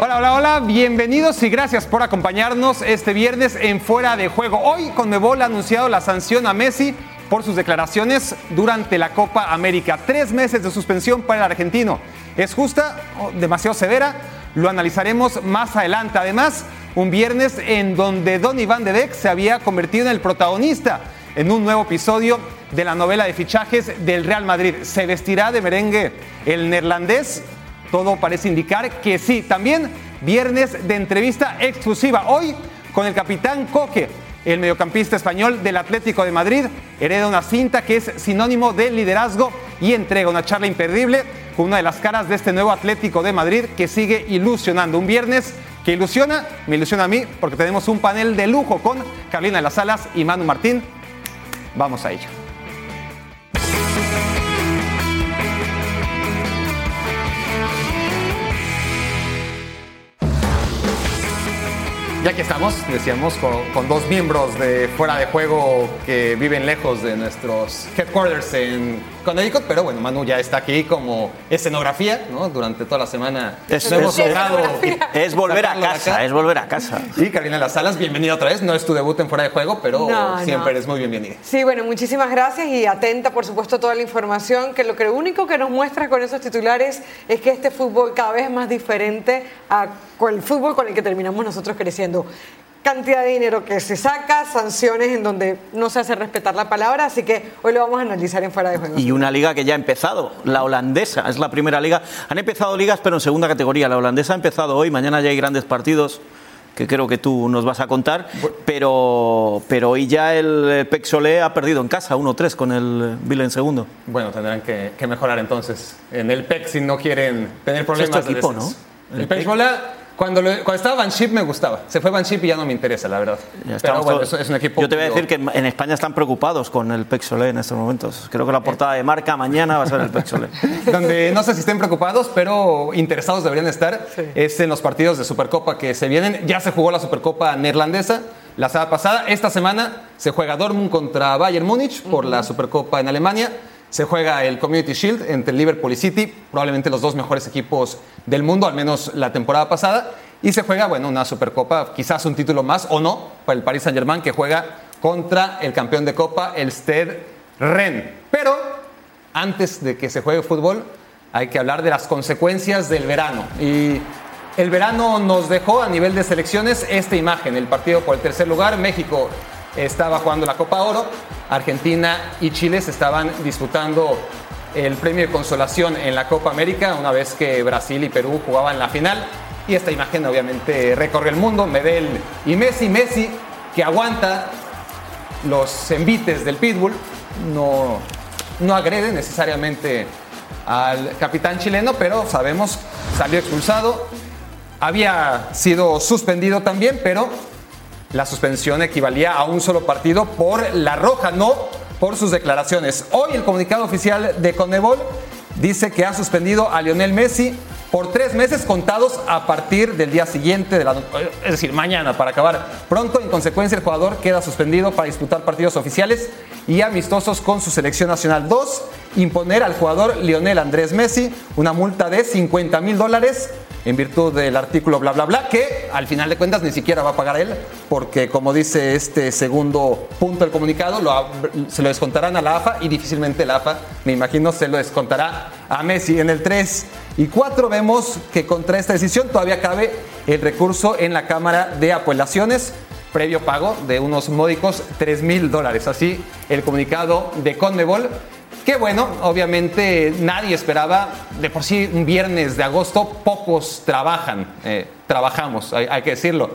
Hola, hola, hola, bienvenidos y gracias por acompañarnos este viernes en Fuera de Juego. Hoy Conmebol ha anunciado la sanción a Messi por sus declaraciones durante la Copa América. Tres meses de suspensión para el argentino. ¿Es justa o demasiado severa? Lo analizaremos más adelante. Además, un viernes en donde Don Iván de Beek se había convertido en el protagonista en un nuevo episodio de la novela de fichajes del Real Madrid. ¿Se vestirá de merengue el neerlandés? Todo parece indicar que sí. También viernes de entrevista exclusiva. Hoy con el capitán Coque, el mediocampista español del Atlético de Madrid, hereda una cinta que es sinónimo de liderazgo y entrega una charla imperdible con una de las caras de este nuevo Atlético de Madrid que sigue ilusionando. Un viernes que ilusiona, me ilusiona a mí porque tenemos un panel de lujo con Carolina de las Salas y Manu Martín. Vamos a ello. Ya que estamos, decíamos, con, con, dos miembros de fuera de juego que viven lejos de nuestros headquarters en Connecticut, pero bueno, Manu ya está aquí como escenografía, ¿no? Durante toda la semana es, no hemos es, logrado es volver a casa, es volver a casa. Sí, Carolina Las Salas, bienvenida otra vez. No es tu debut en fuera de juego, pero No, siempre no. eres muy bienvenida. Sí, bueno, muchísimas gracias y atenta, por supuesto, a toda la información, que lo que único que nos muestra con esos titulares es que este fútbol cada vez es más diferente a con el fútbol con el que terminamos nosotros creciendo. Cantidad de dinero que se saca, sanciones en donde no se hace respetar la palabra, así que hoy lo vamos a analizar en fuera de juego. Y una liga que ya ha empezado, la holandesa, es la primera liga. Han empezado ligas, pero en segunda categoría. La holandesa ha empezado hoy, mañana ya hay grandes partidos que creo que tú nos vas a contar, pero, pero hoy ya el PEC Solé ha perdido en casa 1-3 con el Vila en segundo. Bueno, tendrán que, que mejorar entonces en el PEC si no quieren tener problemas. tu de equipo, descenso. ¿no? El, El. Bola, cuando, lo- cuando estaba Van Schip me gustaba. Se fue Van Schip y ya no me interesa, la verdad. Pero bueno, todos- es, es un equipo. Yo te voy a decir que en España están preocupados con el PEC Solé en estos momentos. Creo que la portada de marca mañana va a ser el PEC Solé. donde no sé si estén preocupados, pero interesados deberían estar, Sí. es en los partidos de Supercopa que se vienen. Ya se jugó la Supercopa neerlandesa la semana pasada. Esta semana se juega Dortmund contra Bayern Múnich por la Supercopa en Alemania. Se juega el Community Shield entre Liverpool y City, probablemente los dos mejores equipos del mundo, al menos la temporada pasada. Y se juega, bueno, una Supercopa, quizás un título más o no, para el Paris Saint-Germain, que juega contra el campeón de Copa, el Stade Rennes. Pero antes de que se juegue fútbol, hay que hablar de las consecuencias del verano. Y el verano nos dejó a nivel de selecciones esta imagen, el partido por el tercer lugar, México estaba jugando la Copa Oro, Argentina y Chile se estaban disputando el premio de consolación en la Copa América, una vez que Brasil y Perú jugaban la final. Y esta imagen obviamente recorre el mundo, Medel y Messi, Messi que aguanta los envites del Pitbull, no, no agrede necesariamente al capitán chileno, pero sabemos, salió expulsado, había sido suspendido también, pero la suspensión equivalía a un solo partido por la roja, no por sus declaraciones. Hoy el comunicado oficial de Conmebol dice que ha suspendido a Lionel Messi por tres meses contados a partir del día siguiente, es decir, mañana para acabar pronto. En consecuencia, el jugador queda suspendido para disputar partidos oficiales y amistosos con su selección nacional. Dos, imponer al jugador Lionel Andrés Messi una multa de 50 mil dólares en virtud del artículo bla bla bla, que al final de cuentas ni siquiera va a pagar él, porque como dice este segundo punto del comunicado, lo se lo descontarán a la AFA y difícilmente la AFA, me imagino, se lo descontará a Messi. En el 3 y 4 vemos que contra esta decisión todavía cabe el recurso en la Cámara de Apelaciones previo pago de unos módicos 3 mil dólares. Así el comunicado de Conmebol. Que bueno, obviamente nadie esperaba, de por sí un viernes de agosto, pocos trabajan, eh, trabajamos, hay, que decirlo.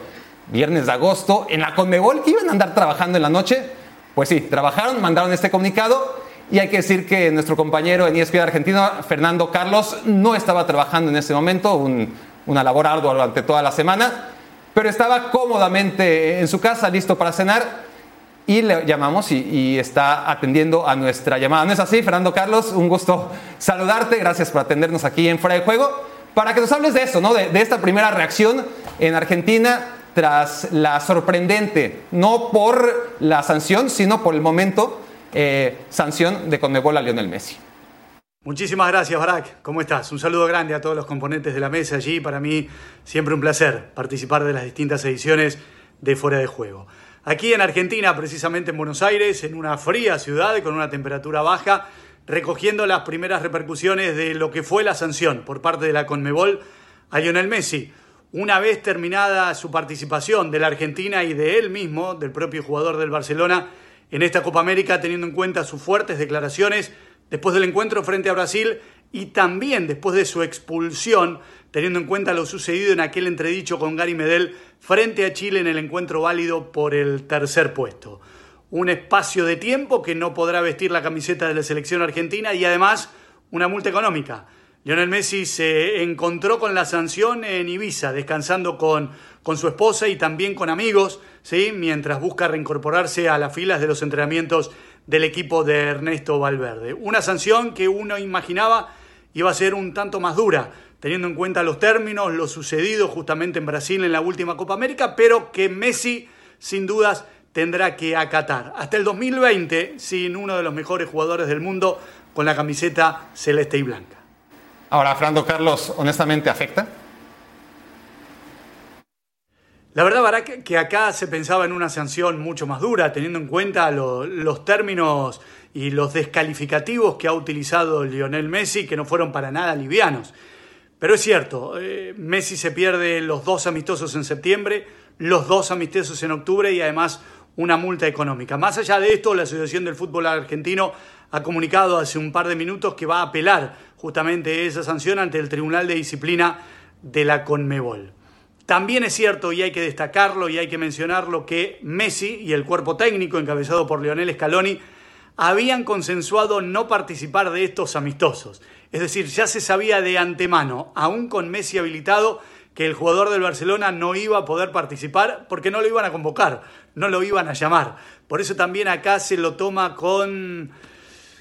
Viernes de agosto, en la Conmebol, que iban a andar trabajando en la noche, pues sí, trabajaron, mandaron este comunicado y hay que decir que nuestro compañero en ESPN Argentina, Fernando Carlos, no estaba trabajando en ese momento, un- una labor ardua durante toda la semana, pero estaba cómodamente en su casa, listo para cenar y le llamamos y, está atendiendo a nuestra llamada. ¿No es así, Fernando Carlos? Un gusto saludarte. Gracias por atendernos aquí en Fuera de Juego. Para que nos hables de eso, ¿no? De, de esta primera reacción en Argentina tras la sorprendente, no por la sanción, sino por el momento, eh, sanción de Conmebol a Lionel Messi. Muchísimas gracias, Barak. ¿Cómo estás? Un saludo grande a todos los componentes de la mesa allí. Para mí, siempre un placer participar de las distintas ediciones de Fuera de Juego. Aquí en Argentina, precisamente en Buenos Aires, en una fría ciudad con una temperatura baja, recogiendo las primeras repercusiones de lo que fue la sanción por parte de la Conmebol a Lionel Messi. Una vez terminada su participación de la Argentina y de él mismo, del propio jugador del Barcelona, en esta Copa América, teniendo en cuenta sus fuertes declaraciones después del encuentro frente a Brasil y también después de su expulsión, teniendo en cuenta lo sucedido en aquel entredicho con Gary Medel frente a Chile en el encuentro válido por el tercer puesto. Un espacio de tiempo que no podrá vestir la camiseta de la selección argentina y además una multa económica. Lionel Messi se encontró con la sanción en Ibiza, descansando con, con su esposa y también con amigos, ¿sí? mientras busca reincorporarse a las filas de los entrenamientos del equipo de Ernesto Valverde. Una sanción que uno imaginaba iba a ser un tanto más dura, teniendo en cuenta los términos, lo sucedido justamente en Brasil en la última Copa América, pero que Messi sin dudas tendrá que acatar. Hasta el 2020, sin uno de los mejores jugadores del mundo con la camiseta celeste y blanca. Ahora, Fernando Carlos, honestamente, ¿afecta? La verdad, Barak, que acá se pensaba en una sanción mucho más dura, teniendo en cuenta los términos y los descalificativos que ha utilizado Lionel Messi, que no fueron para nada livianos. Pero es cierto, eh, Messi se pierde los dos amistosos en septiembre, los dos amistosos en octubre y además una multa económica. Más allá de esto, la Asociación del Fútbol Argentino ha comunicado hace un par de minutos que va a apelar justamente esa sanción ante el Tribunal de Disciplina de la Conmebol. También es cierto, y hay que destacarlo y hay que mencionarlo, que Messi y el cuerpo técnico encabezado por Lionel Scaloni habían consensuado no participar de estos amistosos. Es decir, ya se sabía de antemano, aún con Messi habilitado, que el jugador del Barcelona no iba a poder participar porque no lo iban a convocar, no lo iban a llamar. Por eso también acá se lo toma con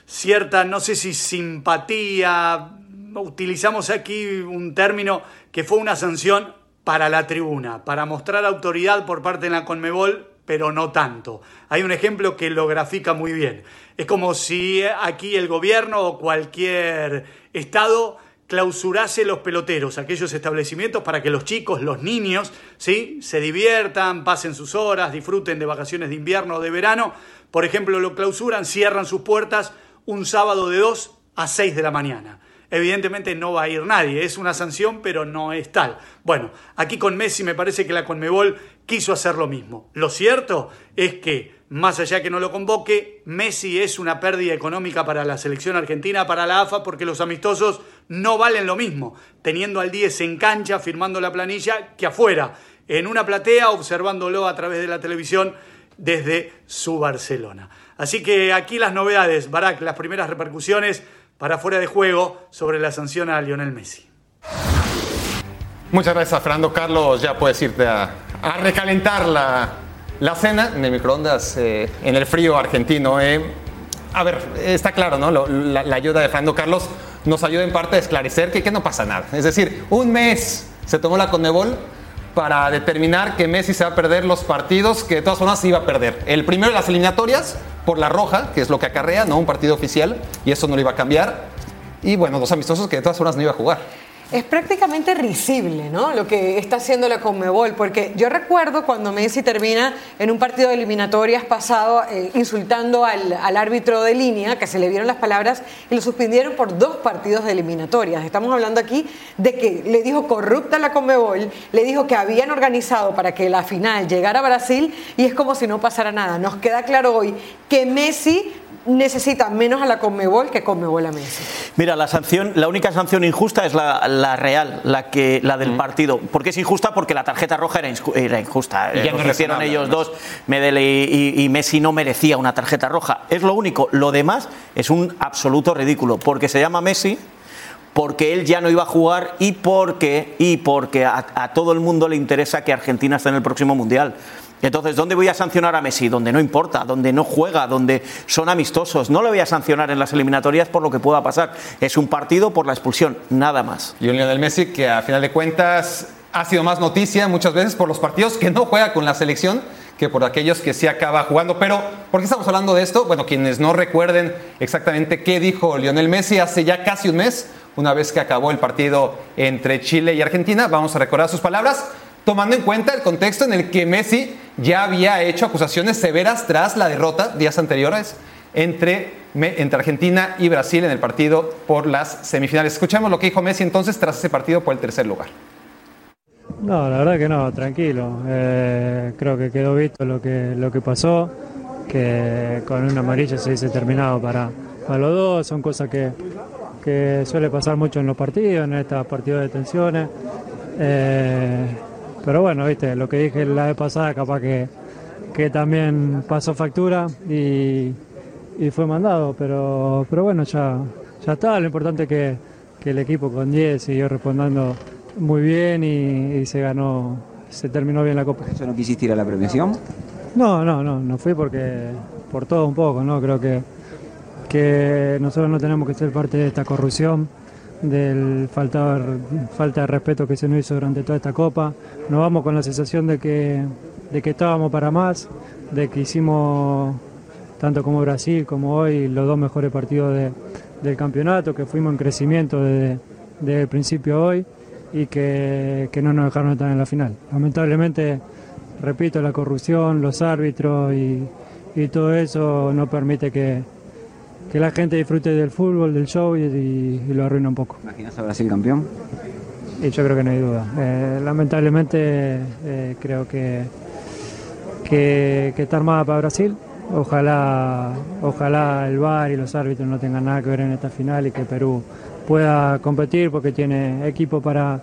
cierta, no sé si simpatía, utilizamos aquí un término que fue una sanción para la tribuna, para mostrar autoridad por parte de la Conmebol, pero no tanto. Hay un ejemplo que lo grafica muy bien. Es como si aquí el gobierno o cualquier estado clausurase los peloteros, aquellos establecimientos para que los chicos, los niños, ¿sí? se diviertan, pasen sus horas, disfruten de vacaciones de invierno o de verano. Por ejemplo, lo clausuran, cierran sus puertas un sábado de 2 a 6 de la mañana evidentemente no va a ir nadie. Es una sanción, pero no es tal. Bueno, aquí con Messi me parece que la Conmebol quiso hacer lo mismo. Lo cierto es que, más allá que no lo convoque, Messi es una pérdida económica para la selección argentina, para la AFA, porque los amistosos no valen lo mismo, teniendo al 10 en cancha, firmando la planilla, que afuera, en una platea, observándolo a través de la televisión desde su Barcelona. Así que aquí las novedades, Barak, las primeras repercusiones para fuera de juego sobre la sanción a Lionel Messi. Muchas gracias, Fernando. Carlos, ya puedes irte a, recalentar la, la, cena en el microondas eh, en el frío argentino. Eh. A ver, está claro, ¿no? la, ayuda de Fernando Carlos nos ayuda en parte a esclarecer que, no pasa nada. Es decir, un mes se tomó la Conebol para determinar que Messi se va a perder los partidos que de todas formas iba a perder. El primero de las eliminatorias por la roja, que es lo que acarrea, no un partido oficial, y eso no lo iba a cambiar. Y bueno, dos amistosos que de todas formas no iba a jugar es prácticamente risible, ¿no? Lo que está haciendo la Conmebol, porque yo recuerdo cuando Messi termina en un partido de eliminatorias pasado eh, insultando al, árbitro de línea, que se le vieron las palabras y lo suspendieron por dos partidos de eliminatorias. Estamos hablando aquí de que le dijo corrupta la Conmebol, le dijo que habían organizado para que la final llegara a Brasil y es como si no pasara nada. Nos queda claro hoy que Messi necesita menos a la Conmebol que Conmebol a Messi. Mira, la sanción, la única sanción injusta es la, real, la que la del mm. partido. ¿Por qué es injusta? Porque la tarjeta roja era, injusta. Y ya lo hicieron ellos dos. Medel y, Messi no merecía una tarjeta roja. Es lo único. Lo demás es un absoluto ridículo. Porque se llama Messi porque él ya no iba a jugar y porque, y porque a, a, todo el mundo le interesa que Argentina esté en el próximo Mundial. Entonces, ¿dónde voy a sancionar a Messi? Donde no importa, donde no juega, donde son amistosos. No le voy a sancionar en las eliminatorias por lo que pueda pasar. Es un partido por la expulsión, nada más. Y un Lionel Messi que a final de cuentas ha sido más noticia muchas veces por los partidos que no juega con la selección que por aquellos que sí acaba jugando. Pero, ¿por qué estamos hablando de esto? Bueno, quienes no recuerden exactamente qué dijo Lionel Messi hace ya casi un mes, una vez que acabó el partido entre Chile y Argentina, vamos a recordar sus palabras, tomando en cuenta el contexto en el que Messi ya había hecho acusaciones severas tras la derrota días anteriores entre, entre Argentina y Brasil en el partido por las semifinales. Escuchemos lo que dijo Messi entonces tras ese partido por el tercer lugar. No, la verdad que no, tranquilo. Eh, creo que quedó visto lo que, lo que pasó, que con una amarilla se dice terminado para, para los dos, son cosas que, que suele pasar mucho en los partidos, en estos partidos de tensiones. Eh, pero bueno, viste, lo que dije la vez pasada capaz que, que también pasó factura y, y fue mandado, pero, pero bueno, ya, ya está, lo importante es que, que el equipo con 10 siguió respondiendo muy bien y, se ganó, se terminó bien la Copa. ¿Eso no quisiste ir a la premiación? No, no, no, no fui porque por todo un poco, ¿no? Creo que, que nosotros no tenemos que ser parte de esta corrupción, del falta, falta de respeto que se nos hizo durante toda esta Copa. Nos vamos con la sensación de que, de que estábamos para más, de que hicimos tanto como Brasil como hoy los dos mejores partidos del campeonato, que fuimos en crecimiento desde, el principio hoy y que, no nos dejaron estar en la final. Lamentablemente, repito, la corrupción, los árbitros y, todo eso no permite que, la gente disfrute del fútbol, del show y, lo arruina un poco. ¿Imaginas a Brasil campeón? Y yo creo que no hay duda. Eh, lamentablemente eh, creo que, que, que está armada para Brasil. Ojalá, ojalá el VAR y los árbitros no tengan nada que ver en esta final y que Perú pueda competir porque tiene equipo para,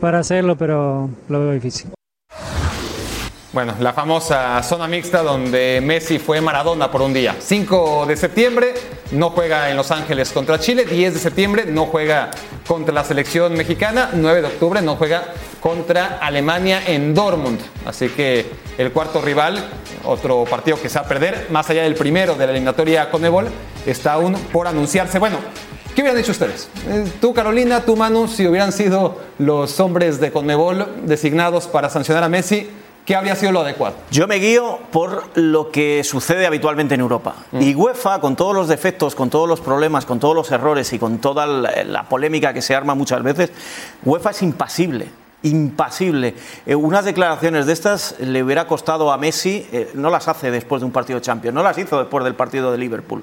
para hacerlo, pero lo veo difícil. Bueno, la famosa zona mixta donde Messi fue Maradona por un día. 5 de septiembre no juega en Los Ángeles contra Chile, 10 de septiembre no juega contra la selección mexicana, 9 de octubre no juega contra Alemania en Dortmund. Así que el cuarto rival, otro partido que se va a perder, más allá del primero de la eliminatoria Conebol, está aún por anunciarse. Bueno, ¿Qué hubieran hecho ustedes? Eh, tú, Carolina, tú, Manu, si hubieran sido los hombres de Conmebol designados para sancionar a Messi, ¿qué habría sido lo adecuado? Yo me guío por lo que sucede habitualmente en Europa. Mm. Y UEFA, con todos los defectos, con todos los problemas, con todos los errores y con toda la polémica que se arma muchas veces, UEFA es impasible impasible. Eh, unas declaraciones de estas le hubiera costado a Messi, eh, no las hace después de un partido de Champions, no las hizo después del partido de Liverpool.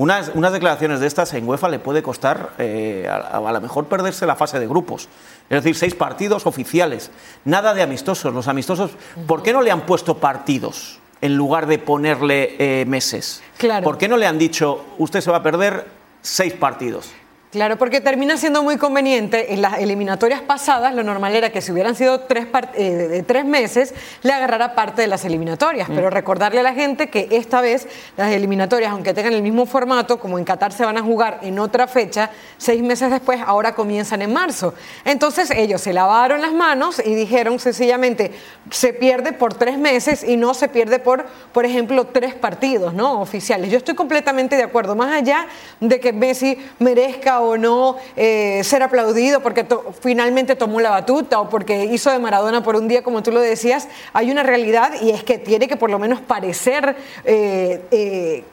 Unas, unas declaraciones de estas en UEFA le puede costar eh, a, a, lo mejor perderse la fase de grupos. Es decir, seis partidos oficiales. Nada de amistosos. Los amistosos, ¿por qué no le han puesto partidos en lugar de ponerle meses? Claro. ¿Por qué no le han dicho, usted se va a perder seis partidos? Claro, porque termina siendo muy conveniente. En las eliminatorias pasadas, lo normal era que si hubieran sido tres, eh, tres meses, le agarrara parte de las eliminatorias. Mm. Pero recordarle a la gente que esta vez las eliminatorias, aunque tengan el mismo formato, como en Qatar se van a jugar en otra fecha, seis meses después, ahora comienzan en marzo. Entonces ellos se lavaron las manos y dijeron sencillamente, se pierde por tres meses y no se pierde por, por ejemplo, tres partidos ¿no? oficiales. Yo estoy completamente de acuerdo, más allá de que Messi merezca o no eh, ser aplaudido porque finalmente tomó la batuta o porque hizo de Maradona por un día, como tú lo decías, hay una realidad y es que tiene que por lo menos parecer... Eh, eh,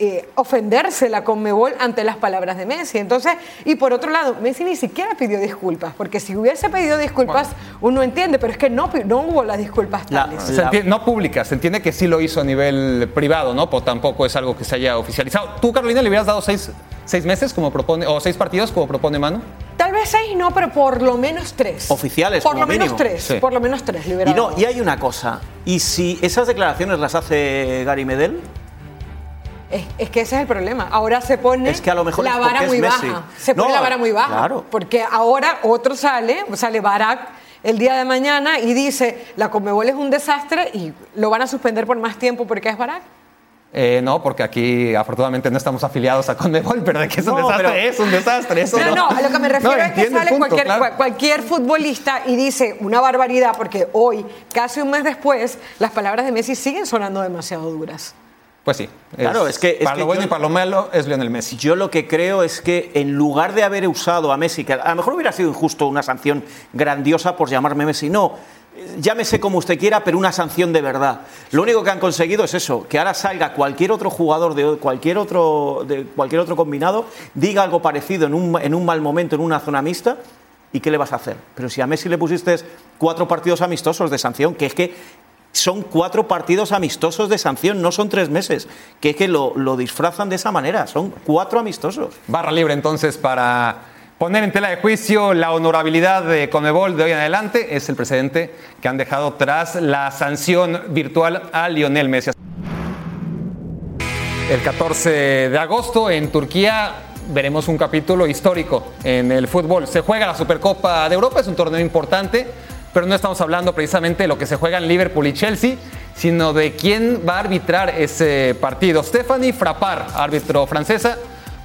eh, ofenderse la Conmebol ante las palabras de Messi. Entonces, y por otro lado, Messi ni siquiera pidió disculpas, porque si hubiese pedido disculpas, uno entiende, pero es que no, no hubo las disculpas tales. no públicas, se entiende que sí lo hizo a nivel privado, ¿no? Pues tampoco es algo que se haya oficializado. ¿Tú, Carolina, le hubieras dado seis, seis meses como propone, o seis partidos como propone Manu? Tal vez seis no, pero por lo menos tres. Oficiales, Por lo menos tres, por lo menos tres. Y, no, y hay una cosa, ¿y si esas declaraciones las hace Gary Medel? Es, que ese es el problema. Ahora se pone es que a lo mejor la vara muy baja. Se pone la vara muy baja. Claro. Porque ahora otro sale, sale Barack el día de mañana y dice, la Conmebol es un desastre y lo van a suspender por más tiempo porque es Barack. Eh, no, porque aquí afortunadamente no estamos afiliados a Conmebol, pero de que es un desastre, es un desastre. Eso no, no, a lo que me refiero es que sale cualquier, cualquier, futbolista y dice una barbaridad, porque hoy, casi un mes después, las palabras de Messi siguen sonando demasiado duras. pues sí. Claro, es que- es para que lo bueno yo- y para lo malo es Lionel Messi. Yo lo que creo es que en lugar de haber usado a Messi, que a lo mejor hubiera sido injusto una sanción grandiosa por llamarme Messi, no. Llámese como usted quiera, pero una sanción de verdad. Lo único que han conseguido es eso, que ahora salga cualquier otro jugador de cualquier otro, de cualquier otro combinado, diga algo parecido en un, en un mal momento, en una zona mixta, ¿y qué le vas a hacer? Pero si a Messi le pusiste cuatro partidos amistosos de sanción, que es que son cuatro partidos amistosos de sanción, no son tres meses, que es que lo, lo disfrazan de esa manera, son cuatro amistosos. Barra libre entonces para poner en tela de juicio la honorabilidad de Conmebol de hoy en adelante. Es el precedente que han dejado tras la sanción virtual a Lionel Messi. El 14 de agosto en Turquía veremos un capítulo histórico en el fútbol. Se juega la Supercopa de Europa, es un torneo importante, pero no estamos hablando precisamente de lo que se juega en Liverpool y Chelsea, sino de quién va a arbitrar ese partido. Stephanie Frappard, árbitro francesa,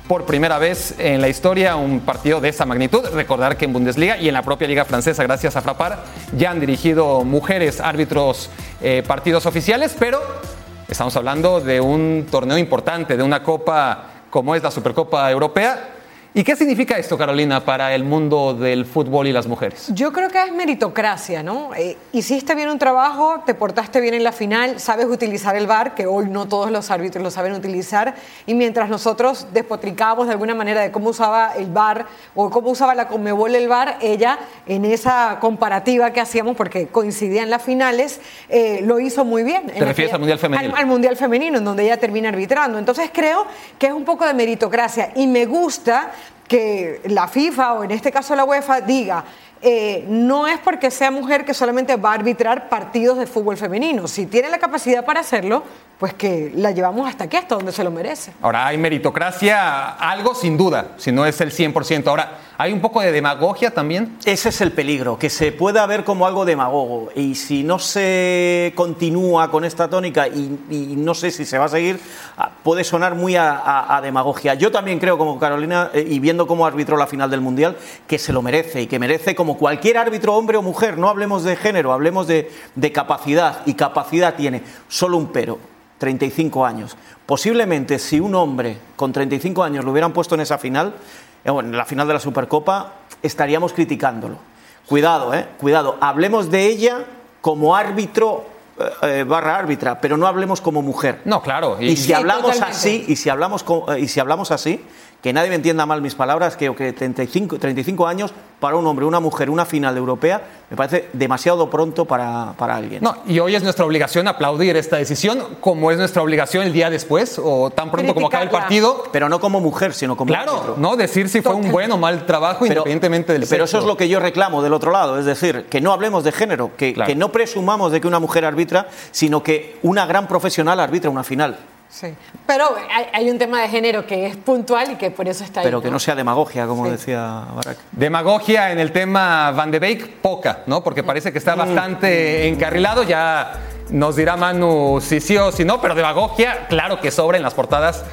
por primera vez en la historia un partido de esa magnitud. Recordar que en Bundesliga y en la propia Liga Francesa, gracias a Frappard, ya han dirigido mujeres árbitros eh, partidos oficiales, pero estamos hablando de un torneo importante, de una copa como es la Supercopa Europea. ¿Y qué significa esto, Carolina, para el mundo del fútbol y las mujeres? Yo creo que es meritocracia, ¿no? Eh, hiciste bien un trabajo, te portaste bien en la final, sabes utilizar el VAR, que hoy no todos los árbitros lo saben utilizar, y mientras nosotros despotricábamos de alguna manera de cómo usaba el VAR o cómo usaba la Conmebol el VAR, ella en esa comparativa que hacíamos, porque coincidían las finales, eh, lo hizo muy bien. ¿Te refieres al Mundial Femenino? Al, al Mundial Femenino, en donde ella termina arbitrando. Entonces creo que es un poco de meritocracia y me gusta que la FIFA o en este caso la UEFA diga, eh, no es porque sea mujer que solamente va a arbitrar partidos de fútbol femenino. Si tiene la capacidad para hacerlo, pues que la llevamos hasta aquí, hasta donde se lo merece. Ahora, hay meritocracia, algo sin duda, si no es el 100%. Ahora, ¿hay un poco de demagogia también? Ese es el peligro, que se pueda ver como algo demagogo. Y si no se continúa con esta tónica y, y no sé si se va a seguir, ah, puede sonar muy a, a- a demagogia. Yo también creo, como Carolina, eh, y viendo cómo arbitró la final del Mundial, que se lo merece y que merece como cualquier árbitro, hombre o mujer. No hablemos de género, hablemos de, de capacidad. Y capacidad tiene solo un pero. 35 años. Posiblemente si un hombre con 35 años lo hubieran puesto en esa final, eh, en la final de la Supercopa, estaríamos criticándolo. Cuidado, eh, cuidado. Hablemos de ella como árbitro eh, eh, barra árbitra, pero no hablemos como mujer. No, claro. Y, si hablamos totalmente. así, y si hablamos, y si hablamos así, que nadie me entienda mal mis palabras, creo que 35, 35 años para un hombre, una mujer, una final europea, me parece demasiado pronto para, para alguien. No, y hoy es nuestra obligación aplaudir esta decisión, como es nuestra obligación el día después, o tan pronto como acabe el partido. Pero no como mujer, sino como Claro. ¿no? Decir si fue un buen o mal trabajo, independientemente del pero eso es lo que yo reclamo del otro lado, es decir, que no hablemos de género, que, Claro. que no presumamos de que una mujer arbitra, sino que una gran profesional arbitra una final, Sí. Pero hay, hay un tema de género que es puntual y que por eso está ahí. pero que no sea demagogia, como Sí. decía Barak. Demagogia en el tema Van de Beek, poca, ¿no? Porque parece que Mm. está bastante encarrilado. Ya nos dirá Manu si sí o si no, pero demagogia, claro que sobra en las portadas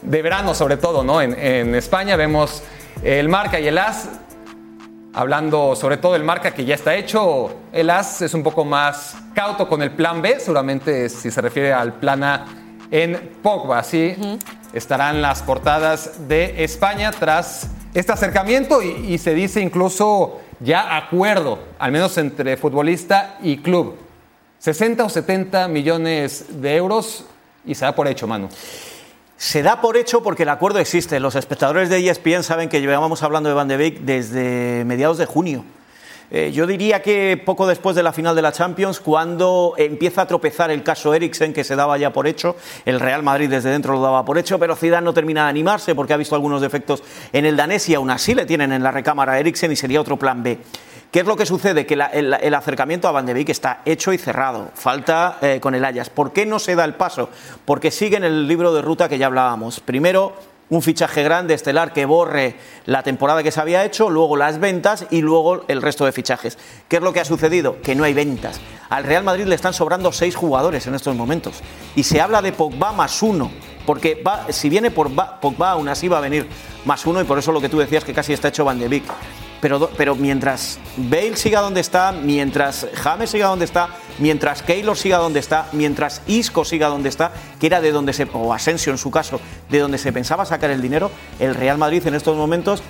de verano, sobre todo, ¿no? En, en España vemos el marca y el as. Hablando sobre todo del marca que ya está hecho, el as es un poco más cauto con el plan B, seguramente si se refiere al plan A en Pogba, así estarán las portadas de España tras este acercamiento y, y se dice incluso ya acuerdo, al menos entre futbolista y club. 60 o 70 millones de euros y se da por hecho, Manu. Se da por hecho porque el acuerdo existe. Los espectadores de ESPN saben que llevábamos hablando de Van de Beek desde mediados de junio. Eh, yo diría que poco después de la final de la Champions, cuando empieza a tropezar el caso Eriksen, que se daba ya por hecho, el Real Madrid desde dentro lo daba por hecho, pero Zidane no termina de animarse porque ha visto algunos defectos en el danés y aún así le tienen en la recámara a y sería otro plan B. ¿Qué es lo que sucede? Que el, acercamiento a Van de Beek está hecho y cerrado. Falta eh, con el Ajax. ¿Por qué no se da el paso? Porque sigue en el libro de ruta que ya hablábamos. Primero, un fichaje grande, estelar, que borre la temporada que se había hecho, luego las ventas y luego el resto de fichajes. ¿Qué es lo que ha sucedido? Que no hay ventas. Al Real Madrid le están sobrando seis jugadores en estos momentos. Y se habla de Pogba más uno. Porque va- si viene por Ba- Pogba, aún así va a venir más uno y por eso lo que tú decías que casi está hecho Van de Beek. Pero, pero mientras Bale siga donde está, mientras James siga donde está, mientras Keylor siga donde está, mientras Isco siga donde está, que era de donde se, o Asensio en su caso, de donde se pensaba sacar el dinero, el Real Madrid en estos momentos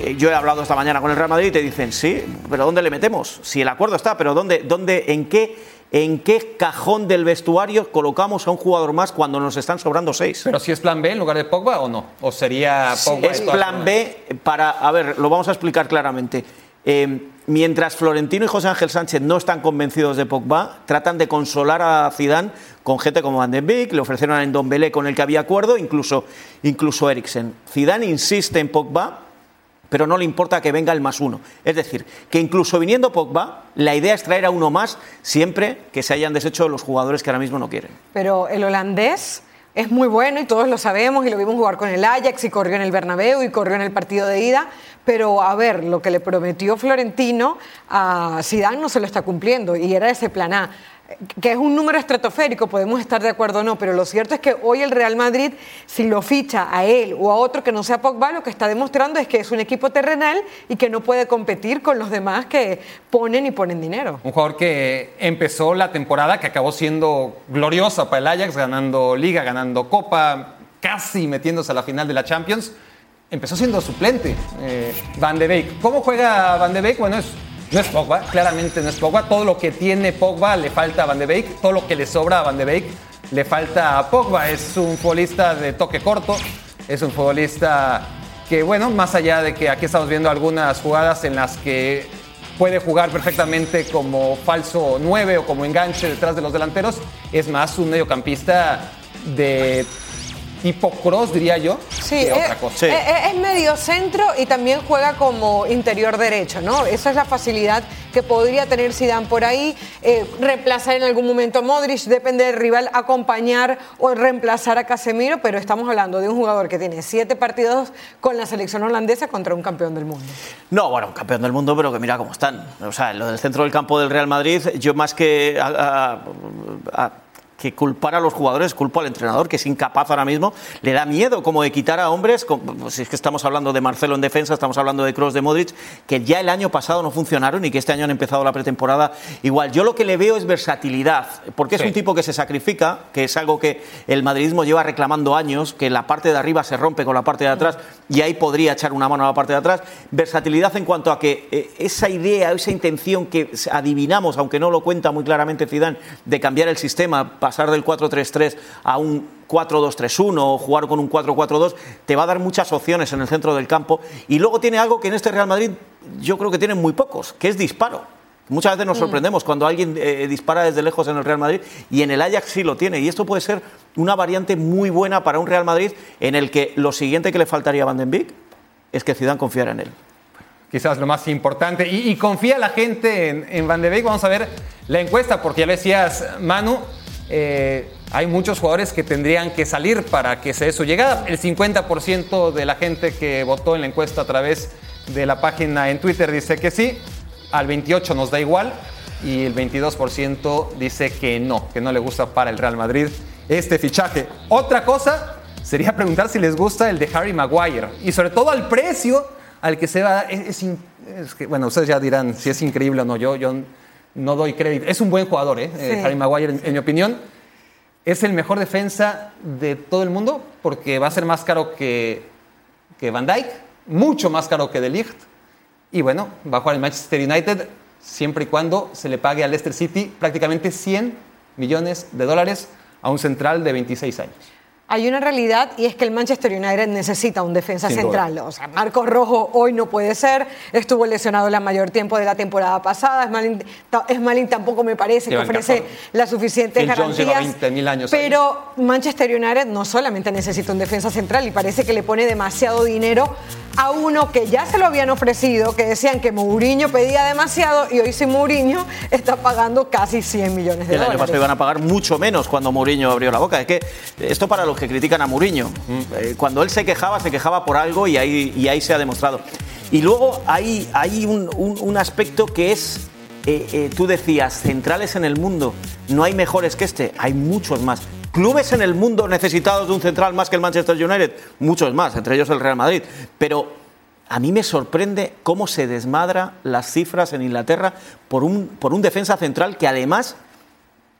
eh, yo he hablado esta mañana con el Real Madrid y te dicen, sí, pero ¿dónde le metemos? Si el acuerdo está, pero ¿dónde, dónde, en qué, en qué cajón del vestuario colocamos a un jugador más cuando nos están sobrando seis? Pero si es plan B en lugar de Pogba o no? ¿O sería Pogba? Es plan? B para, a ver, lo vamos a explicar claramente. Eh, mientras Florentino y José Ángel Sánchez no están convencidos de Pogba, tratan de consolar a Zidane con gente como Van de Beek, le ofrecieron a Ndombele con el que había acuerdo, incluso, incluso Eriksen. Zidane insiste en Pogba, pero no le importa que venga el más uno. Es decir, que incluso viniendo Pogba, la idea es traer a uno más siempre que se hayan deshecho los jugadores que ahora mismo no quieren. Pero el holandés es muy bueno y todos lo sabemos y lo vimos jugar con el Ajax y corrió en el Bernabéu y corrió en el partido de ida. Pero a ver, lo que le prometió Florentino a Zidane no se lo está cumpliendo y era ese plan A. Que es un número estratosférico, podemos estar de acuerdo o no, pero lo cierto es que hoy el Real Madrid, si lo ficha a él o a otro que no sea Pogba, lo que está demostrando es que es un equipo terrenal y que no puede competir con los demás que ponen y ponen dinero. Un jugador que empezó la temporada que acabó siendo gloriosa para el Ajax, ganando Liga, ganando Copa, casi metiéndose a la final de la Champions. Empezó siendo suplente, eh, Van de Beek. ¿Cómo juega Van de Beek? Bueno, es, no es Pogba, claramente no es Pogba. Todo lo que tiene Pogba le falta a Van de Beek, todo lo que le sobra a Van de Beek le falta a Pogba. Es un futbolista de toque corto, es un futbolista que, bueno, más allá de que aquí estamos viendo algunas jugadas en las que puede jugar perfectamente como falso 9 o como enganche detrás de los delanteros. Es más un mediocampista de tipo cross, diría yo, Sí, que es, otra cosa. es- es medio centro y también juega como interior derecho, ¿no? Esa es la facilidad que podría tener Zidane por ahí, eh, reemplazar en algún momento a Modric, depende del rival, acompañar o reemplazar a Casemiro, pero estamos hablando de un jugador que tiene siete partidos con la selección holandesa contra un campeón del mundo. No, bueno, un campeón del mundo, pero que mira cómo están. O sea, lo del centro del campo del Real Madrid, yo más que a- a- a- que culpar a los jugadores, culpo al entrenador, que es incapaz ahora mismo, le da miedo como de quitar a hombres, como- si es que estamos hablando de Marcelo en defensa, estamos hablando de Cross, de Modric, que ya el año pasado no funcionaron y que este año han empezado la pretemporada igual. Yo lo que le veo es versatilidad, porque es Sí. un tipo que se sacrifica, que es algo que el madridismo lleva reclamando años, que la parte de arriba se rompe con la parte de atrás y ahí podría echar una mano a la parte de atrás. Versatilidad en cuanto a que eh, esa idea, esa intención que adivinamos, aunque no lo cuenta muy claramente Zidane, de cambiar el sistema, pasar del 4-3-3 a un 4-2-3-1 o jugar con un 4-4-2, te va a dar muchas opciones en el centro del campo. Y luego tiene algo que en este Real Madrid yo creo que tienen muy pocos, que es disparo. Muchas veces nos sorprendemos cuando alguien eh, dispara desde lejos en el Real Madrid y en el Ajax sí lo tiene. Y esto puede ser una variante muy buena para un Real Madrid en el que lo siguiente que le faltaría a Van den Beek es que Zidane confiara en él. quizás lo más importante. Y, y confía la gente en, en Van de Beek. Vamos a ver la encuesta, porque ya lo decías, Manu, eh, hay muchos jugadores que tendrían que salir para que se dé su llegada. El 50% de la gente que votó en la encuesta a través de la página en Twitter dice que sí, al 28% nos da igual y el 22% dice que no, que no le gusta para el Real Madrid este fichaje. Otra cosa sería preguntar si les gusta el de Harry Maguire y sobre todo al precio al que se va. Es, es bueno, ustedes ya dirán si es increíble o no. Yo, yo no doy crédito. Es un buen jugador, ¿eh? Eh. Harry Maguire, en, en mi opinión. Es el mejor defensa de todo el mundo porque va a ser más caro que, que Van Dijk, mucho más caro que De Ligt. Y bueno, va a jugar en Manchester United siempre y cuando se le pague al Leicester City prácticamente 100 millones de dólares a un central de 26 años. Hay una realidad y es que el Manchester United necesita un defensa Sin central. O sea, Marcos Rojo hoy no puede ser, estuvo lesionado la mayor tiempo de la temporada pasada. Smalling, Smalling tampoco me parece que el ofrece las suficientes Jones garantías. lleva 20.000 años ahí. pero Manchester United no solamente necesita un defensa central y parece que le pone demasiado dinero a uno que ya se lo habían ofrecido, que decían que Mourinho pedía demasiado y hoy sí Mourinho está pagando casi 100 millones de El año dólares. pasado iban a pagar mucho menos cuando Mourinho abrió la boca. Es que esto para los que critican a Mourinho. Eh, Cuando él se quejaba, se quejaba por algo y ahí, y ahí se ha demostrado. Y luego hay, hay un, un- un aspecto que es, eh, eh, tú decías, centrales en el mundo. No hay mejores que este, hay muchos más. Clubes en el mundo necesitados de un central más que el Manchester United, muchos más, entre ellos el Real Madrid. Pero a mí me sorprende cómo se desmadra las cifras en Inglaterra por un, por un defensa central que además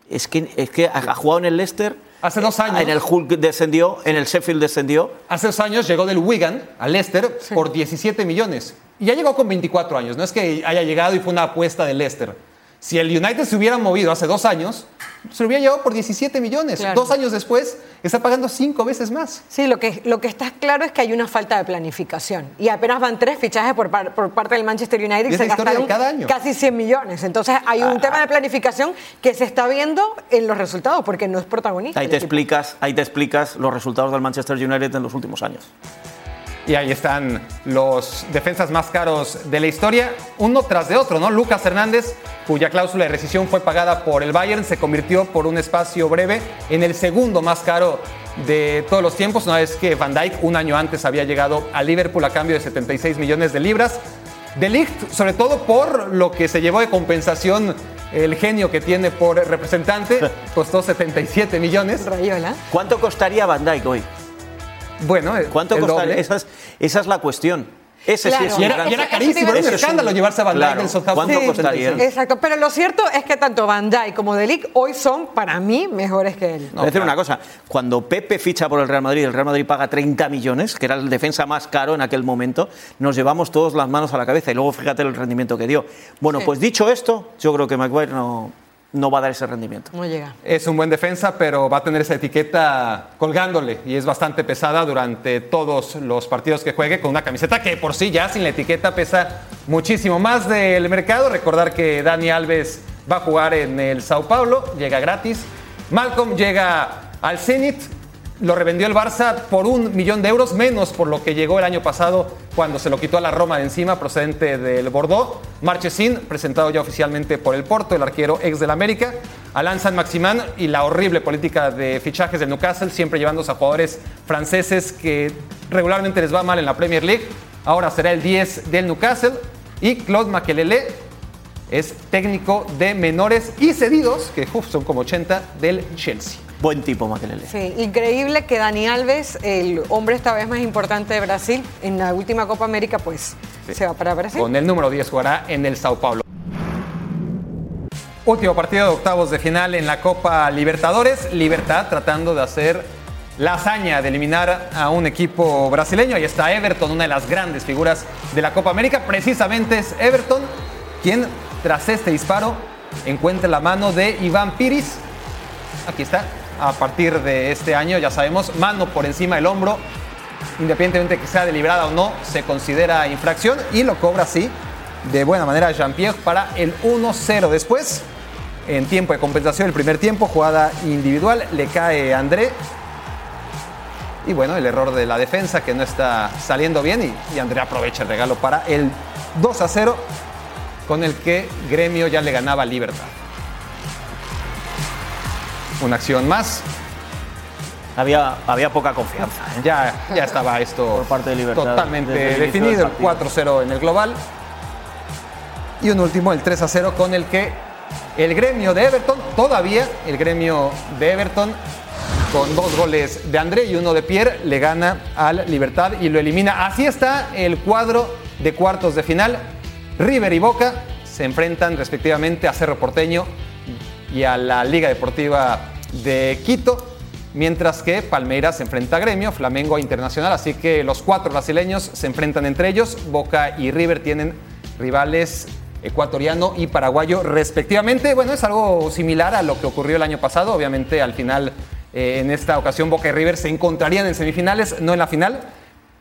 es que, es que ha jugado en el Leicester. Hace dos años. En el Hulk descendió, en el Sheffield descendió. Hace dos años llegó del Wigan al Leicester por 17 millones. Y ya llegó con 24 años. No es que haya llegado y fue una apuesta del Leicester. Si el United se hubiera movido hace dos años, se lo hubiera llevado por 17 millones. Claro. Dos años después está pagando cinco veces más. Sí, lo que, lo que está claro es que hay una falta de planificación. Y apenas van tres fichajes por, par- por parte del Manchester United Y se gastaron cada año. Ah, casi 100 millones. Entonces hay un tema de planificación que se está viendo en los resultados porque no es protagonista. Ahí te equipo. explicas, ahí te explicas los resultados del Manchester United en los últimos años. Y ahí están los defensas más caros de la historia, uno tras de otro, ¿no? Lucas Hernández, cuya cláusula de rescisión fue pagada por el Bayern, se convirtió por un espacio breve en el segundo más caro de todos los tiempos, una vez que Van Dijk un año antes había llegado a Liverpool a cambio de 76 millones de libras. De Ligt, sobre todo por lo que se llevó de compensación el genio que tiene por representante, costó 77 millones. Rayola. ¿Cuánto costaría Van Dijk hoy? Bueno, ¿Cuánto el costaría? Esa es, esa es la cuestión. Ese sí Claro. es un Y era, gran- y era carísimo, era un escándalo llevarse a Van Dijk claro. del Southampton. ¿Cuánto Sí. costaría? Exacto, pero lo cierto es que tanto Van Dijk como De Ligt hoy son para mí mejores que él. Te voy a decir una cosa, cuando Pepe ficha por el Real Madrid, el Real Madrid paga 30 millones, que era el defensa más caro en aquel momento, nos llevamos todos las manos a la cabeza y luego fíjate el rendimiento que dio. Bueno, Sí. pues dicho esto, yo creo que Maguire no, no va a dar ese rendimiento. No llega. Es un buen defensa, pero va a tener esa etiqueta colgándole y es bastante pesada durante todos los partidos que juegue con una camiseta que por sí ya sin la etiqueta pesa muchísimo más del mercado. Recordar que Dani Alves va a jugar en el Sao Paulo, llega gratis. Malcolm llega al Zenit, lo revendió el Barça por un millón de euros, menos por lo que llegó el año pasado cuando se lo quitó a la Roma de encima, procedente del Bordeaux. Marchesín, presentado ya oficialmente por el Porto, el arquero ex del América. Alan San Maximán y la horrible política de fichajes del Newcastle, siempre llevándose a jugadores franceses que regularmente les va mal en la Premier League. Ahora será el 10 del Newcastle. Y Claude Makelele es técnico de menores y cedidos, que uf, son como 80, del Chelsea. Buen tipo, Makelele. Sí, increíble que Dani Alves, el hombre esta vez más importante de Brasil, en la última Copa América, pues se va para Brasil. Con el número 10 jugará en el Sao Paulo. Último partido de octavos de final en la Copa Libertadores. Libertad tratando de hacer la hazaña de eliminar a un equipo brasileño. Ahí está Everton, una de las grandes figuras de la Copa América. Precisamente es Everton quien, tras este disparo, encuentra la mano de Iván Piris. Aquí está. A partir de este año, ya sabemos, mano por encima del hombro, independientemente de que sea deliberada o no, se considera infracción y lo cobra así de buena manera Jean-Pierre para el 1-0. Después, en tiempo de compensación, el primer tiempo, jugada individual, le cae André. Y bueno, el error de la defensa que no está saliendo bien y, y André aprovecha el regalo para el 2-0 con el que Gremio ya le ganaba Libertad. Una acción más, Había, había poca confianza. ¿eh? Ya, ya estaba esto Por parte de Libertad, totalmente el definido, el 4-0 en el global. Y un último, el 3-0, con el que el gremio de Everton, todavía el gremio de Everton, con dos goles de André y uno de Pierre, le gana al Libertad y lo elimina. Así está el cuadro de cuartos de final. River y Boca se enfrentan respectivamente a Cerro Porteño y a la Liga Deportiva de Quito, mientras que Palmeiras se enfrenta a Gremio, Flamengo a Internacional, así que los cuatro brasileños se enfrentan entre ellos, Boca y River tienen rivales ecuatoriano y paraguayo respectivamente. Bueno, es algo similar a lo que ocurrió el año pasado, obviamente al final eh, en esta ocasión Boca y River se encontrarían en semifinales, no en la final,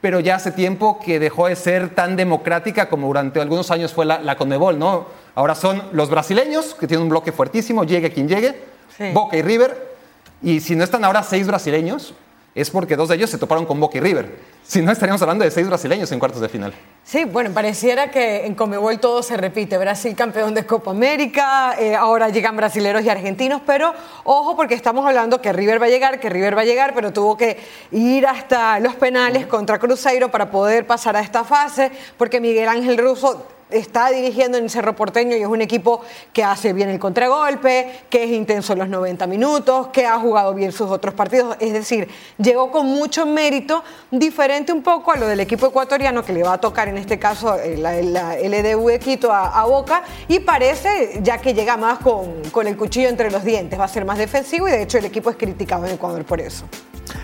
pero ya hace tiempo que dejó de ser tan democrática como durante algunos años fue la, la Conmebol, ¿no? Ahora son los brasileños, que tienen un bloque fuertísimo, llegue quien llegue, Sí. Boca y River, y si no están ahora seis brasileños, es porque dos de ellos se toparon con Boca y River. Si no, estaríamos hablando de seis brasileños en cuartos de final. Sí, bueno, pareciera que en Comebol todo se repite. Brasil campeón de Copa América, eh, ahora llegan brasileros y argentinos, pero ojo porque estamos hablando que River va a llegar, que River va a llegar, pero tuvo que ir hasta los penales contra Cruzeiro para poder pasar a esta fase, porque Miguel Ángel Russo está dirigiendo en Cerro Porteño y es un equipo que hace bien el contragolpe, que es intenso los 90 minutos, que ha jugado bien sus otros partidos. Es decir, llegó con mucho mérito, diferente un poco a lo del equipo ecuatoriano que le va a tocar en este caso eh, la, la LDU de Quito a, Boca y parece ya que llega más con, con el cuchillo entre los dientes, va a ser más defensivo y de hecho el equipo es criticado en Ecuador por eso.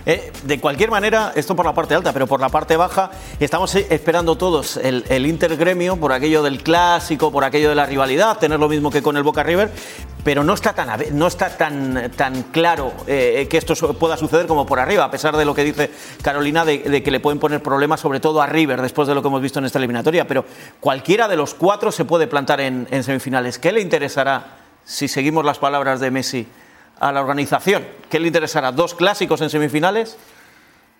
Eh, de cualquier manera, esto por la parte alta, pero por la parte baja, estamos esperando todos el, el, intergremio por aquello del clásico, por aquello de la rivalidad, tener lo mismo que con el Boca River, pero no está tan, no está tan, tan claro eh, que esto pueda suceder como por arriba, a pesar de lo que dice Carolina, de, que le pueden poner problemas, sobre todo a River, después de lo que hemos visto en esta eliminatoria. Pero cualquiera de los cuatro se puede plantar en semifinales. ¿Qué le interesará si seguimos las palabras de Messi? a la organización? ¿Qué le interesará? ¿Dos clásicos en semifinales?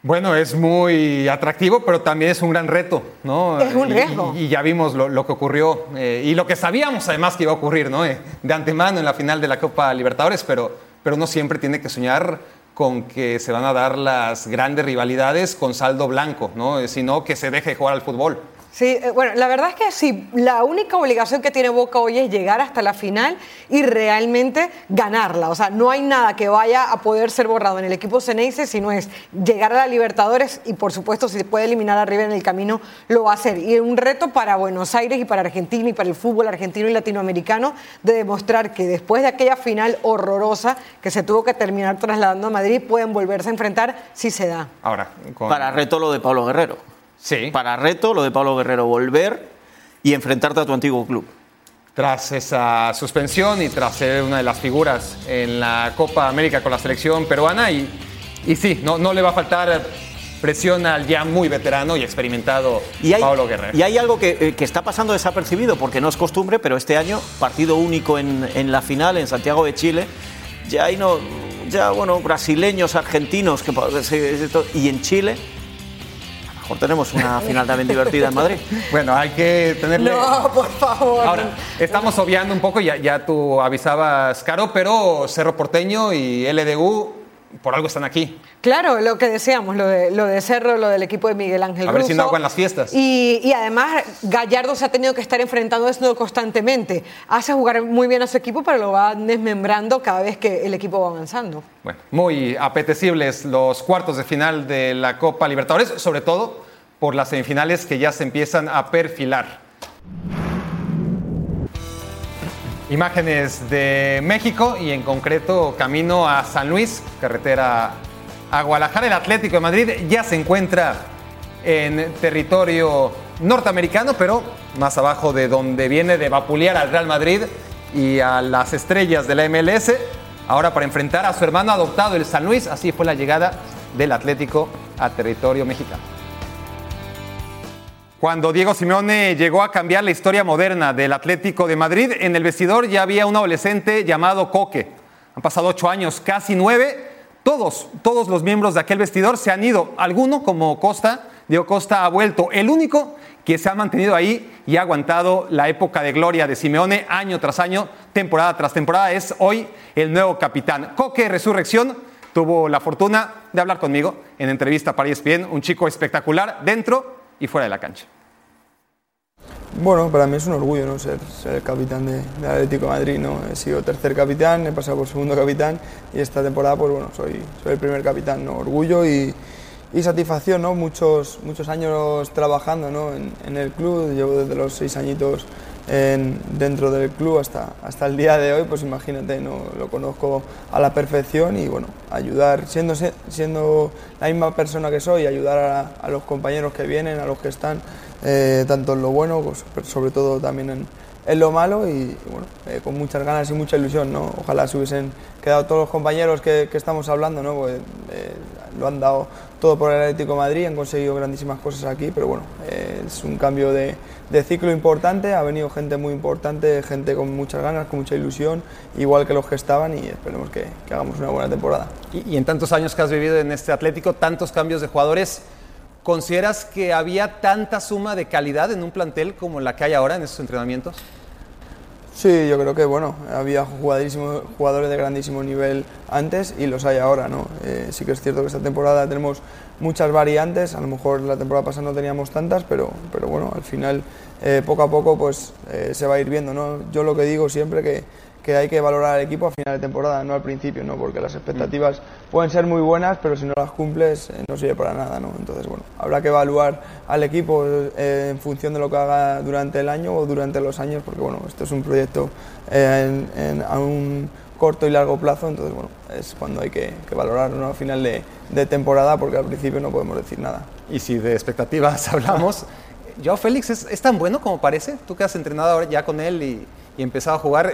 Bueno, es muy atractivo, pero también es un gran reto, ¿no? Es un riesgo. Y, y, ya vimos lo, lo que ocurrió eh, y lo que sabíamos además que iba a ocurrir, ¿no? Eh, de antemano en la final de la Copa Libertadores, pero, pero uno siempre tiene que soñar con que se van a dar las grandes rivalidades con saldo blanco, ¿no? Sino que se deje jugar al fútbol. Sí, eh, bueno, la verdad es que sí, la única obligación que tiene Boca hoy es llegar hasta la final y realmente ganarla. O sea, no hay nada que vaya a poder ser borrado en el equipo Ceneice, sino es llegar a la Libertadores y por supuesto si se puede eliminar arriba en el camino lo va a hacer. Y un reto para Buenos Aires y para Argentina y para el fútbol argentino y latinoamericano de demostrar que después de aquella final horrorosa que se tuvo que terminar trasladando a Madrid, pueden volverse a enfrentar si se da. Ahora, con... para reto lo de Pablo Guerrero. Sí. Para reto, lo de Pablo Guerrero, volver y enfrentarte a tu antiguo club. Tras esa suspensión y tras ser una de las figuras en la Copa América con la selección peruana, y, y sí, no, no le va a faltar presión al ya muy veterano y experimentado y hay, Pablo Guerrero. Y hay algo que, que, está pasando desapercibido, porque no es costumbre, pero este año, partido único en, en la final en Santiago de Chile, ya hay no, ya bueno, brasileños, argentinos, que, y en Chile mejor tenemos una final también divertida en Madrid. Bueno, hay que tenerle... No, por favor. Ahora, estamos obviando un poco, ya, ya tú avisabas, Caro, pero Cerro Porteño y LDU por algo están aquí. Claro, lo que decíamos, lo de, lo de Cerro, lo del equipo de Miguel Ángel A ver si no aguan las fiestas. Y, y, además, Gallardo se ha tenido que estar enfrentando eso constantemente. Hace jugar muy bien a su equipo, pero lo va desmembrando cada vez que el equipo va avanzando. Bueno, muy apetecibles los cuartos de final de la Copa Libertadores, sobre todo por las semifinales que ya se empiezan a perfilar. Imágenes de México y en concreto camino a San Luis, carretera a Guadalajara. El Atlético de Madrid ya se encuentra en territorio norteamericano, pero más abajo de donde viene de vapulear al Real Madrid y a las estrellas de la MLS. Ahora para enfrentar a su hermano adoptado, el San Luis. Así fue la llegada del Atlético a territorio mexicano. Cuando Diego Simeone llegó a cambiar la historia moderna del Atlético de Madrid, en el vestidor ya había un adolescente llamado Coque. Han pasado ocho años, casi nueve. Todos, todos los miembros de aquel vestidor se han ido. Alguno, como Costa, Diego Costa ha vuelto. El único que se ha mantenido ahí y ha aguantado la época de gloria de Simeone año tras año, temporada tras temporada, es hoy el nuevo capitán. Coque Resurrección tuvo la fortuna de hablar conmigo en entrevista para ESPN, un chico espectacular dentro y fuera de la cancha. Bueno, para mí es un orgullo ¿no? ser, el capitán de, de, Atlético Madrid. ¿no? He sido tercer capitán, he pasado por segundo capitán y esta temporada pues, bueno, soy, soy el primer capitán. ¿no? Orgullo y, satisfacción, ¿no? muchos, muchos años trabajando ¿no? en, el club, llevo desde los seis añitos en, dentro del club hasta, hasta el día de hoy, pues imagínate, ¿no? lo conozco a la perfección y bueno, ayudar, siendo, siendo la misma persona que soy, ayudar a, los compañeros que vienen, a los que están, eh, tanto en lo bueno, pues, sobre todo también en, en lo malo y bueno, eh, con muchas ganas y mucha ilusión, ¿no? Ojalá se hubiesen quedado todos los compañeros que, que estamos hablando, ¿no? Pues, eh, lo han dado todo por el Atlético Madrid, han conseguido grandísimas cosas aquí, pero bueno, eh, es un cambio de, ciclo importante, ha venido gente muy importante, gente con muchas ganas, con mucha ilusión, igual que los que estaban y esperemos que, hagamos una buena temporada. Y, y en tantos años que has vivido en este Atlético, tantos cambios de jugadores, ¿Consideras que había tanta suma de calidad en un plantel como la que hay ahora en esos entrenamientos? Sí, yo creo que bueno, había jugadores de grandísimo nivel antes y los hay ahora, ¿no? Eh, sí que es cierto que esta temporada tenemos muchas variantes, a lo mejor la temporada pasada no teníamos tantas, pero, pero bueno, al final eh, poco a poco pues eh, se va a ir viendo, ¿no? Yo lo que digo siempre que, que hay que valorar al equipo a final de temporada, no al principio, ¿no? Porque las expectativas pueden ser muy buenas, pero si no las cumples eh, no sirve para nada, ¿no? Entonces, bueno, habrá que evaluar al equipo eh, en función de lo que haga durante el año o durante los años, porque bueno, esto es un proyecto eh, en- en- a un corto y largo plazo, entonces bueno, es cuando hay que, que valorarlo ¿no? a final de, de temporada, porque al principio no podemos decir nada. Y si de expectativas hablamos, Joao Félix es, es tan bueno como parece. Tú que has entrenado ahora ya con él y, y empezado a jugar,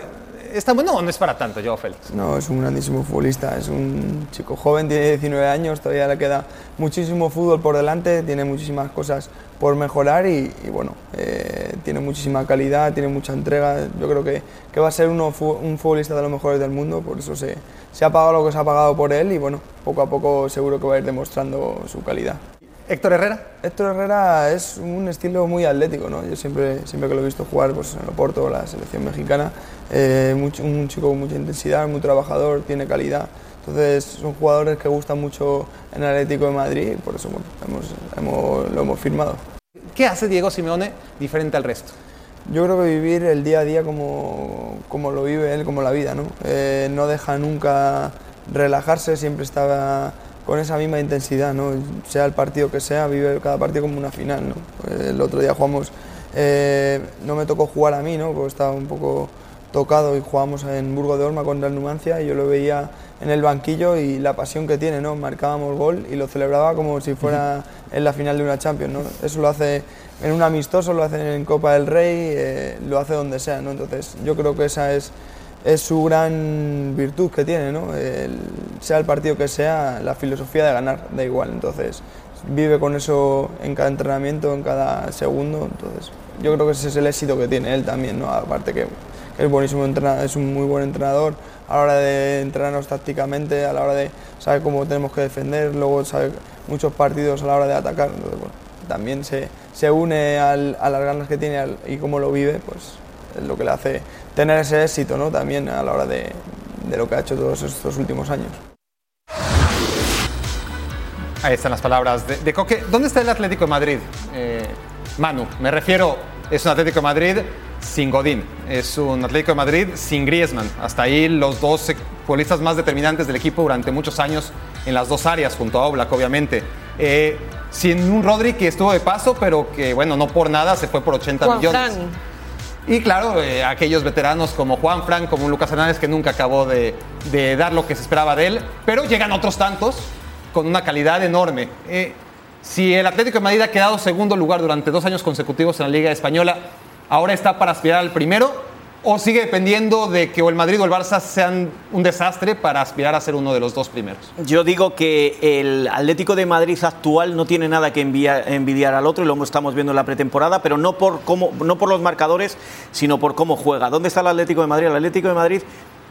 ¿es tan bueno o no es para tanto Joao Félix? No, es un grandísimo futbolista, es un chico joven, tiene 19 años, todavía le queda muchísimo fútbol por delante, tiene muchísimas cosas por mejorar y, bueno, eh, tiene muchísima calidad, tiene mucha entrega, yo creo que, que va a ser uno un futbolista de los mejores del mundo, por eso se, se ha pagado lo que se ha pagado por él y bueno, poco a poco seguro que va a ir demostrando su calidad. Héctor Herrera. Héctor Herrera es un estilo muy atlético, ¿no? Yo siempre, siempre que lo he visto jugar pues, en el Oporto, la selección mexicana, eh, mucho- un chico con mucha intensidad, muy trabajador, tiene calidad. Entonces son jugadores que gustan mucho en el Atlético de Madrid y por eso bueno, hemos- hemos- lo hemos firmado. ¿Qué hace Diego Simeone diferente al resto? Yo creo que vivir el día a día como, como lo vive él, como la vida, ¿no? Eh, no deja nunca relajarse, siempre está con esa misma intensidad, ¿no? Sea el partido que sea, vive cada partido como una final, ¿no? Eh, El otro día jugamos, eh, no me tocó jugar a mí, ¿no? Porque estaba un poco tocado y jugamos en Burgo de Orma contra el Numancia y yo lo veía en el banquillo y la pasión que tiene, ¿no? Marcábamos gol y lo celebraba como si fuera en la final de una Champions, ¿no? Eso lo hace en un amistoso, lo hace en Copa del Rey, eh, lo hace donde sea, ¿no? Entonces yo creo que esa es, es su gran virtud que tiene, ¿no? Sea el partido que sea, la filosofía de ganar, da igual, entonces vive con eso en cada entrenamiento, en cada segundo, entonces yo creo que ese es el éxito que tiene él también, ¿no? Aparte que, es buenísimo entrenador, es un muy buen entrenador a la hora de entrenarnos tácticamente, a la hora de saber cómo tenemos que defender, luego sabe muchos partidos a la hora de atacar, también se, se une al- a las ganas que tiene y cómo lo vive, pues es lo que le hace tener ese éxito, ¿no? También a la hora de, de lo que ha hecho todos estos últimos años. Ahí están las palabras de, de Coque. ¿Dónde está el Atlético de Madrid? Eh, Manu, me refiero, es un Atlético de Madrid sin Godín, es un Atlético de Madrid sin Griezmann. Hasta ahí los dos eh, futbolistas más determinantes del equipo durante muchos años en las dos áreas, junto a Oblak, obviamente. Eh, sin un Rodri que estuvo de paso, pero que, bueno, no por nada se fue por 80 Juan millones. Fran. Y claro, eh, aquellos veteranos como Juan Frank, como Lucas Hernández, que nunca acabó de, dar lo que se esperaba de él, pero llegan otros tantos con una calidad enorme. Eh, si el Atlético de Madrid ha quedado segundo lugar durante dos años consecutivos en la Liga Española, ahora está para aspirar al primero, o sigue dependiendo de que o el Madrid o el Barça sean un desastre para aspirar a ser uno de los dos primeros. Yo digo que el Atlético de Madrid actual no tiene nada que envidiar al otro y lo estamos viendo en la pretemporada, pero no por, cómo, no por los marcadores, sino por cómo juega. ¿Dónde está el Atlético de Madrid? El Atlético de Madrid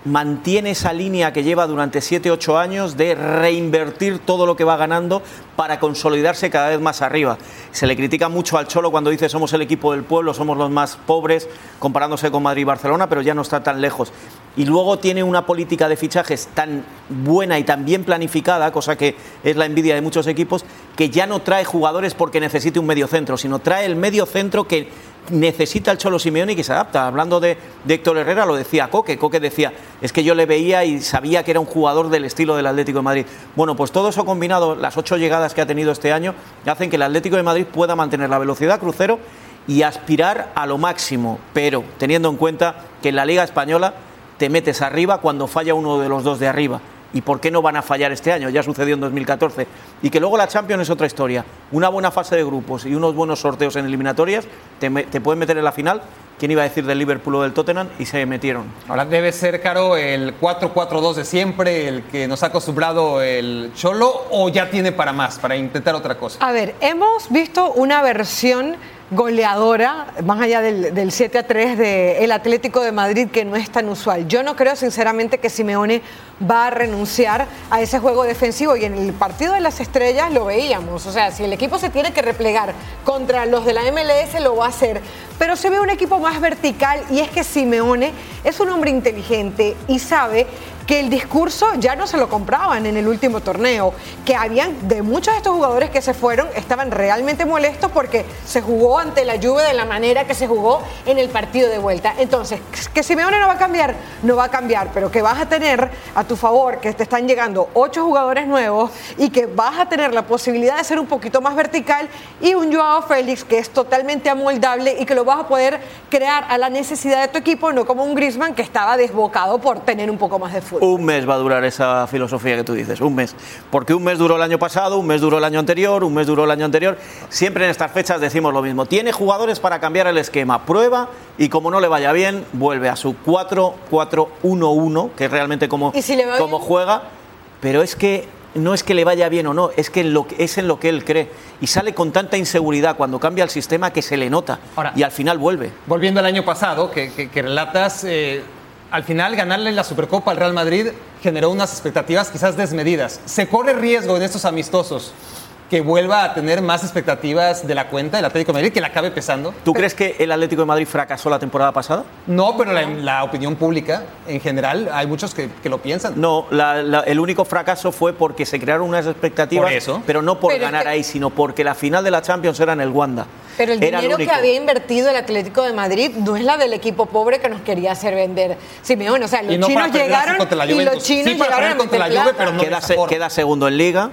mantiene esa línea que lleva durante 7-8 años de reinvertir todo lo que va ganando para consolidarse cada vez más arriba. Se le critica mucho al Cholo cuando dice somos el equipo del pueblo, somos los más pobres, comparándose con Madrid y Barcelona, pero ya no está tan lejos. Y luego tiene una política de fichajes tan buena y tan bien planificada, cosa que es la envidia de muchos equipos, que ya no trae jugadores porque necesite un medio centro, sino trae el medio centro que necesita el Cholo Simeone y que se adapta. Hablando de, de Héctor Herrera, lo decía Coque. Coque decía, es que yo le veía y sabía que era un jugador del estilo del Atlético de Madrid. Bueno, pues todo eso combinado, las ocho llegadas que ha tenido este año, hacen que el Atlético de Madrid pueda mantener la velocidad crucero y aspirar a lo máximo, pero teniendo en cuenta que en la Liga Española te metes arriba cuando falla uno de los dos de arriba. ¿Y por qué no van a fallar este año? Ya sucedió en 2014. Y que luego la Champions es otra historia. Una buena fase de grupos y unos buenos sorteos en eliminatorias te, te pueden meter en la final. ¿Quién iba a decir del Liverpool o del Tottenham? Y se metieron. Ahora debe ser, Caro, el 4-4-2 de siempre, el que nos ha acostumbrado el Cholo, o ya tiene para más, para intentar otra cosa. A ver, hemos visto una versión goleadora, más allá del, del 7 a 3 del Atlético de Madrid, que no es tan usual. Yo no creo sinceramente que Simeone va a renunciar a ese juego defensivo y en el partido de las estrellas lo veíamos. O sea, si el equipo se tiene que replegar contra los de la MLS, lo va a hacer. Pero se ve un equipo más vertical y es que Simeone es un hombre inteligente y sabe que el discurso ya no se lo compraban en el último torneo, que habían de muchos de estos jugadores que se fueron estaban realmente molestos porque se jugó ante la Juve de la manera que se jugó en el partido de vuelta. Entonces, que Simeone no va a cambiar, no va a cambiar, pero que vas a tener a tu favor que te están llegando ocho jugadores nuevos y que vas a tener la posibilidad de ser un poquito más vertical y un Joao Félix que es totalmente amoldable y que lo vas a poder crear a la necesidad de tu equipo, no como un Griezmann que estaba desbocado por tener un poco más de fútbol. Un mes va a durar esa filosofía que tú dices, un mes. Porque un mes duró el año pasado, un mes duró el año anterior, un mes duró el año anterior. Siempre en estas fechas decimos lo mismo. Tiene jugadores para cambiar el esquema. Prueba y como no le vaya bien, vuelve a su 4-4-1-1, que es realmente como, ¿Y si le va como bien? juega. Pero es que no es que le vaya bien o no, es que en lo que- es en lo que él cree. Y sale con tanta inseguridad cuando cambia el sistema que se le nota. Ahora- y al final vuelve. Volviendo al año pasado, que, que- que relatas, eh, al final ganarle la Supercopa al Real Madrid generó unas expectativas quizás desmedidas. ¿Se corre riesgo en estos amistosos que vuelva a tener más expectativas de la cuenta del Atlético de Madrid, que la acabe pesando? ¿Tú crees que el Atlético de Madrid fracasó la temporada pasada? No, pero la, la opinión pública en general, hay muchos que, que lo piensan. No, la- la- el único fracaso fue porque se crearon unas expectativas, Por eso. pero no por Pero es ganar que- ahí, sino porque la final de la Champions era en el Wanda. Pero el Era dinero que había invertido el Atlético de Madrid no es la del equipo pobre que nos quería hacer vender. Simeone, o sea, los Y no para chinos llegaron contra la y los chinos Sí, para llegaron contra meter la Juve, pero no queda, se- queda segundo en Liga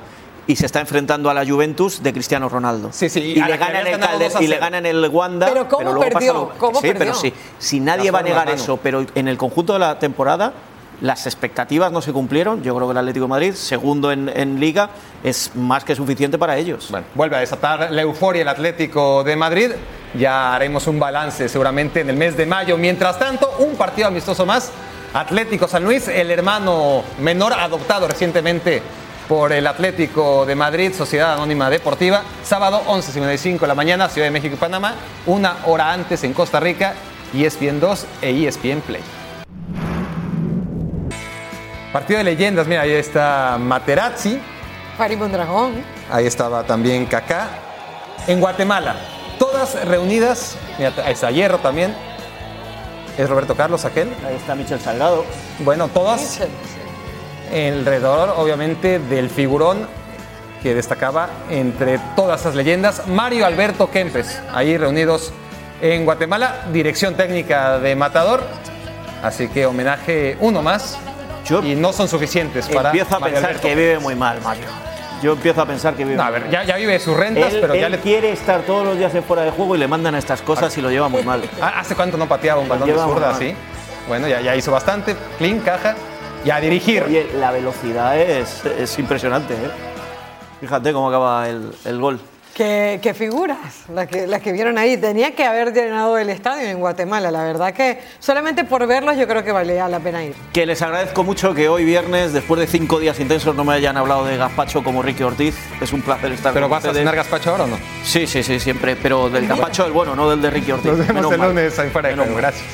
y se está enfrentando a la Juventus de Cristiano Ronaldo. Sí, sí, y y, le que gana en habías el ganado Calder- 2 a y le 0. gana en el Wanda. Pero ¿cómo luego perdió? pasa lo- ¿Cómo sí, perdió? pero sí. Si nadie va a negar eso, pero en el conjunto de la temporada las expectativas no se cumplieron. Yo creo que el Atlético de Madrid, segundo en, en Liga, es más que suficiente para ellos. Bueno, vuelve a desatar la euforia el Atlético de Madrid. Ya haremos un balance seguramente en el mes de mayo. Mientras tanto, un partido amistoso más. Atlético San Luis, el hermano menor adoptado recientemente por el Atlético de Madrid, Sociedad Anónima Deportiva. Sábado 11.55 de la mañana, Ciudad de México y Panamá. Una hora antes en Costa Rica, E ESPN 2 e ESPN Play. Partido de leyendas, mira, ahí está Materazzi, Farid Mondragón. Ahí estaba también Kaká. En Guatemala, todas reunidas. Mira, ahí está Hierro también. Es Roberto Carlos aquel. Ahí está Michel Salgado. Bueno, todas alrededor, obviamente, del figurón que destacaba entre todas esas leyendas, Mario Alberto Kempes, ahí reunidos en Guatemala, dirección técnica de Matador. Así que homenaje uno más. Yo y no son suficientes para. Empiezo a Mario pensar Alberto. que vive muy mal, Mario. Yo empiezo a pensar que vive No, a ver, ya, ya vive sus rentas, Él, pero ya le. quiere estar todos los días en fuera de juego y le mandan a estas cosas y lo lleva muy mal. Ah, ¿Hace cuánto no pateaba un balón de zurda así? Bueno, ya, ya hizo bastante. Clean, caja. Y a dirigir. Oye, la velocidad es, es impresionante. ¿eh? Fíjate cómo acaba el, el gol. Qué, qué figuras las que, las que vieron ahí. Tenía que haber llenado el estadio en Guatemala. La verdad que solamente por verlos yo creo que valía la pena ir. Que les agradezco mucho que hoy viernes, después de cinco días intensos, no me hayan hablado de gazpacho como Ricky Ortiz. Es un placer estar ¿Pero con vas a ustedes. cenar gazpacho ahora o no? Sí, sí, sí, siempre. Pero del gazpacho del bueno, no del de Ricky Ortiz. Nos vemos Menos el mal. lunes mal. Gracias.